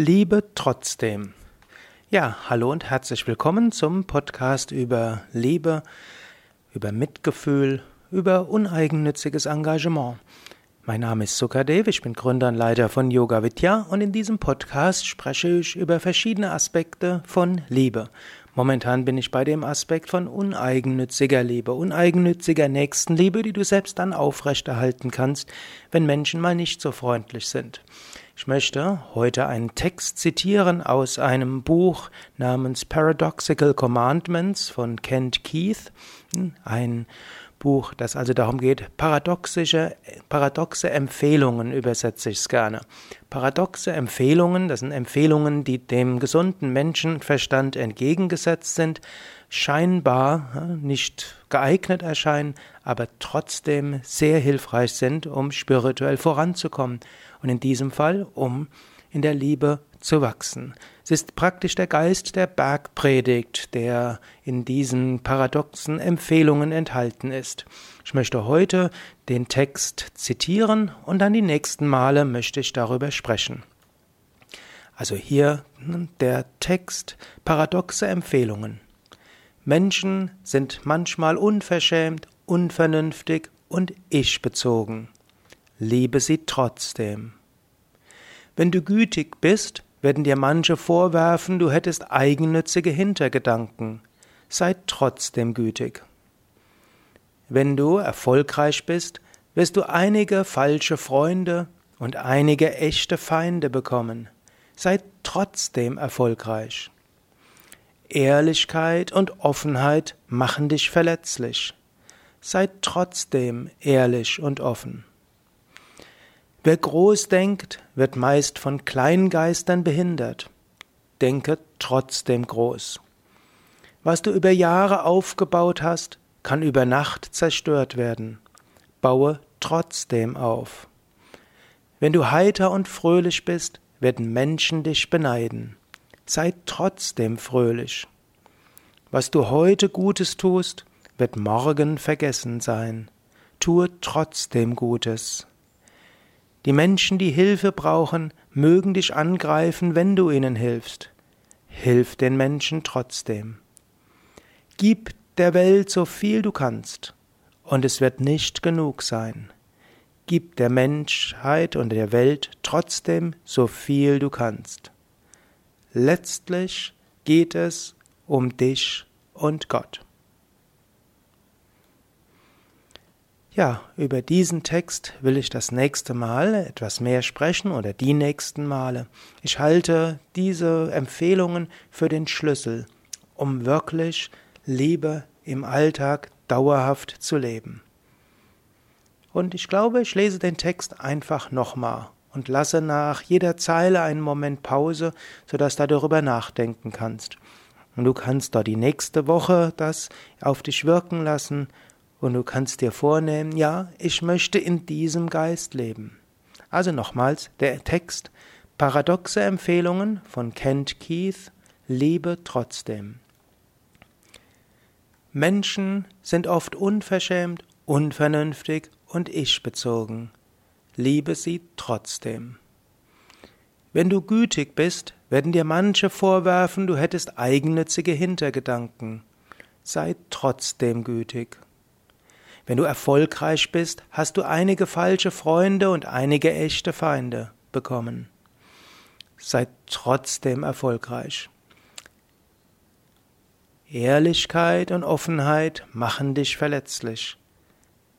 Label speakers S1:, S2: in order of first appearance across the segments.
S1: Liebe trotzdem. Ja, hallo und herzlich willkommen zum Podcast über Liebe, über Mitgefühl, über uneigennütziges Engagement. Mein Name ist Sukadev, ich bin Gründer und Leiter von Yoga Vidya und in diesem Podcast spreche ich über verschiedene Aspekte von Liebe. Momentan bin ich bei dem Aspekt von uneigennütziger Liebe, uneigennütziger Nächstenliebe, die du selbst dann aufrechterhalten kannst, wenn Menschen mal nicht so freundlich sind. Ich möchte heute einen Text zitieren aus einem Buch namens Paradoxical Commandments von Kent Keith, ein Buch, das also darum geht, paradoxische, paradoxe Empfehlungen übersetze ich es gerne. Paradoxe Empfehlungen, das sind Empfehlungen, die dem gesunden Menschenverstand entgegengesetzt sind, scheinbar nicht geeignet erscheinen, aber trotzdem sehr hilfreich sind, um spirituell voranzukommen und in diesem Fall, um in der Liebe zu wachsen. Es ist praktisch der Geist der Bergpredigt, der in diesen paradoxen Empfehlungen enthalten ist. Ich möchte heute den Text zitieren und dann die nächsten Male möchte ich darüber sprechen. Also hier der Text paradoxe Empfehlungen. Menschen sind manchmal unverschämt, unvernünftig und ich-bezogen. Liebe sie trotzdem. Wenn du gütig bist, werden dir manche vorwerfen, du hättest eigennützige Hintergedanken. Sei trotzdem gütig. Wenn du erfolgreich bist, wirst du einige falsche Freunde und einige echte Feinde bekommen. Sei trotzdem erfolgreich. Ehrlichkeit und Offenheit machen dich verletzlich. Sei trotzdem ehrlich und offen. Wer groß denkt, wird meist von Kleingeistern behindert. Denke trotzdem groß. Was du über Jahre aufgebaut hast, kann über Nacht zerstört werden. Baue trotzdem auf. Wenn du heiter und fröhlich bist, werden Menschen dich beneiden. Sei trotzdem fröhlich. Was du heute Gutes tust, wird morgen vergessen sein. Tue trotzdem Gutes. Die Menschen, die Hilfe brauchen, mögen dich angreifen, wenn du ihnen hilfst. Hilf den Menschen trotzdem. Gib der Welt so viel du kannst, und es wird nicht genug sein. Gib der Menschheit und der Welt trotzdem so viel du kannst. Letztlich geht es um dich und Gott. Ja, über diesen Text will ich das nächste Mal etwas mehr sprechen oder die nächsten Male. Ich halte diese Empfehlungen für den Schlüssel, um wirklich Liebe im Alltag dauerhaft zu leben. Und ich glaube, ich lese den Text einfach nochmal und lasse nach jeder Zeile einen Moment Pause, sodass du darüber nachdenken kannst. Und du kannst da die nächste Woche das auf dich wirken lassen und du kannst dir vornehmen, ja, ich möchte in diesem Geist leben. Also nochmals der Text Paradoxe Empfehlungen von Kent Keith Liebe trotzdem. Menschen sind oft unverschämt, unvernünftig und ich-bezogen. Liebe sie trotzdem. Wenn du gütig bist, werden dir manche vorwerfen, du hättest eigennützige Hintergedanken. Sei trotzdem gütig. Wenn du erfolgreich bist, hast du einige falsche Freunde und einige echte Feinde bekommen. Sei trotzdem erfolgreich. Ehrlichkeit und Offenheit machen dich verletzlich.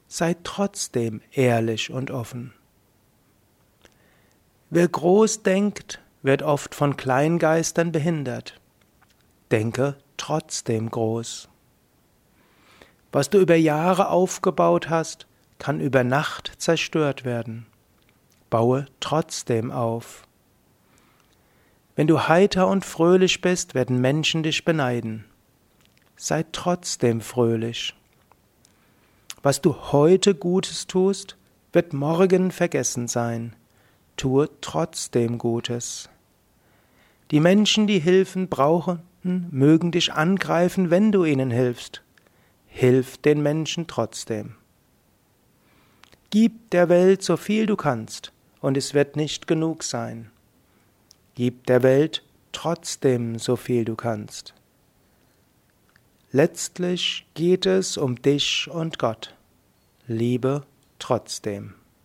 S1: Sei trotzdem ehrlich und offen. Wer groß denkt, wird oft von Kleingeistern behindert. Denke trotzdem groß. Was du über Jahre aufgebaut hast, kann über Nacht zerstört werden. Baue trotzdem auf. Wenn du heiter und fröhlich bist, werden Menschen dich beneiden. Sei trotzdem fröhlich. Was du heute Gutes tust, wird morgen vergessen sein. Tue trotzdem Gutes. Die Menschen, die Hilfen brauchen, mögen dich angreifen, wenn du ihnen hilfst. Hilf den Menschen trotzdem. Gib der Welt so viel du kannst, und es wird nicht genug sein. Gib der Welt trotzdem so viel du kannst. Letztlich geht es um dich und Gott. Liebe trotzdem.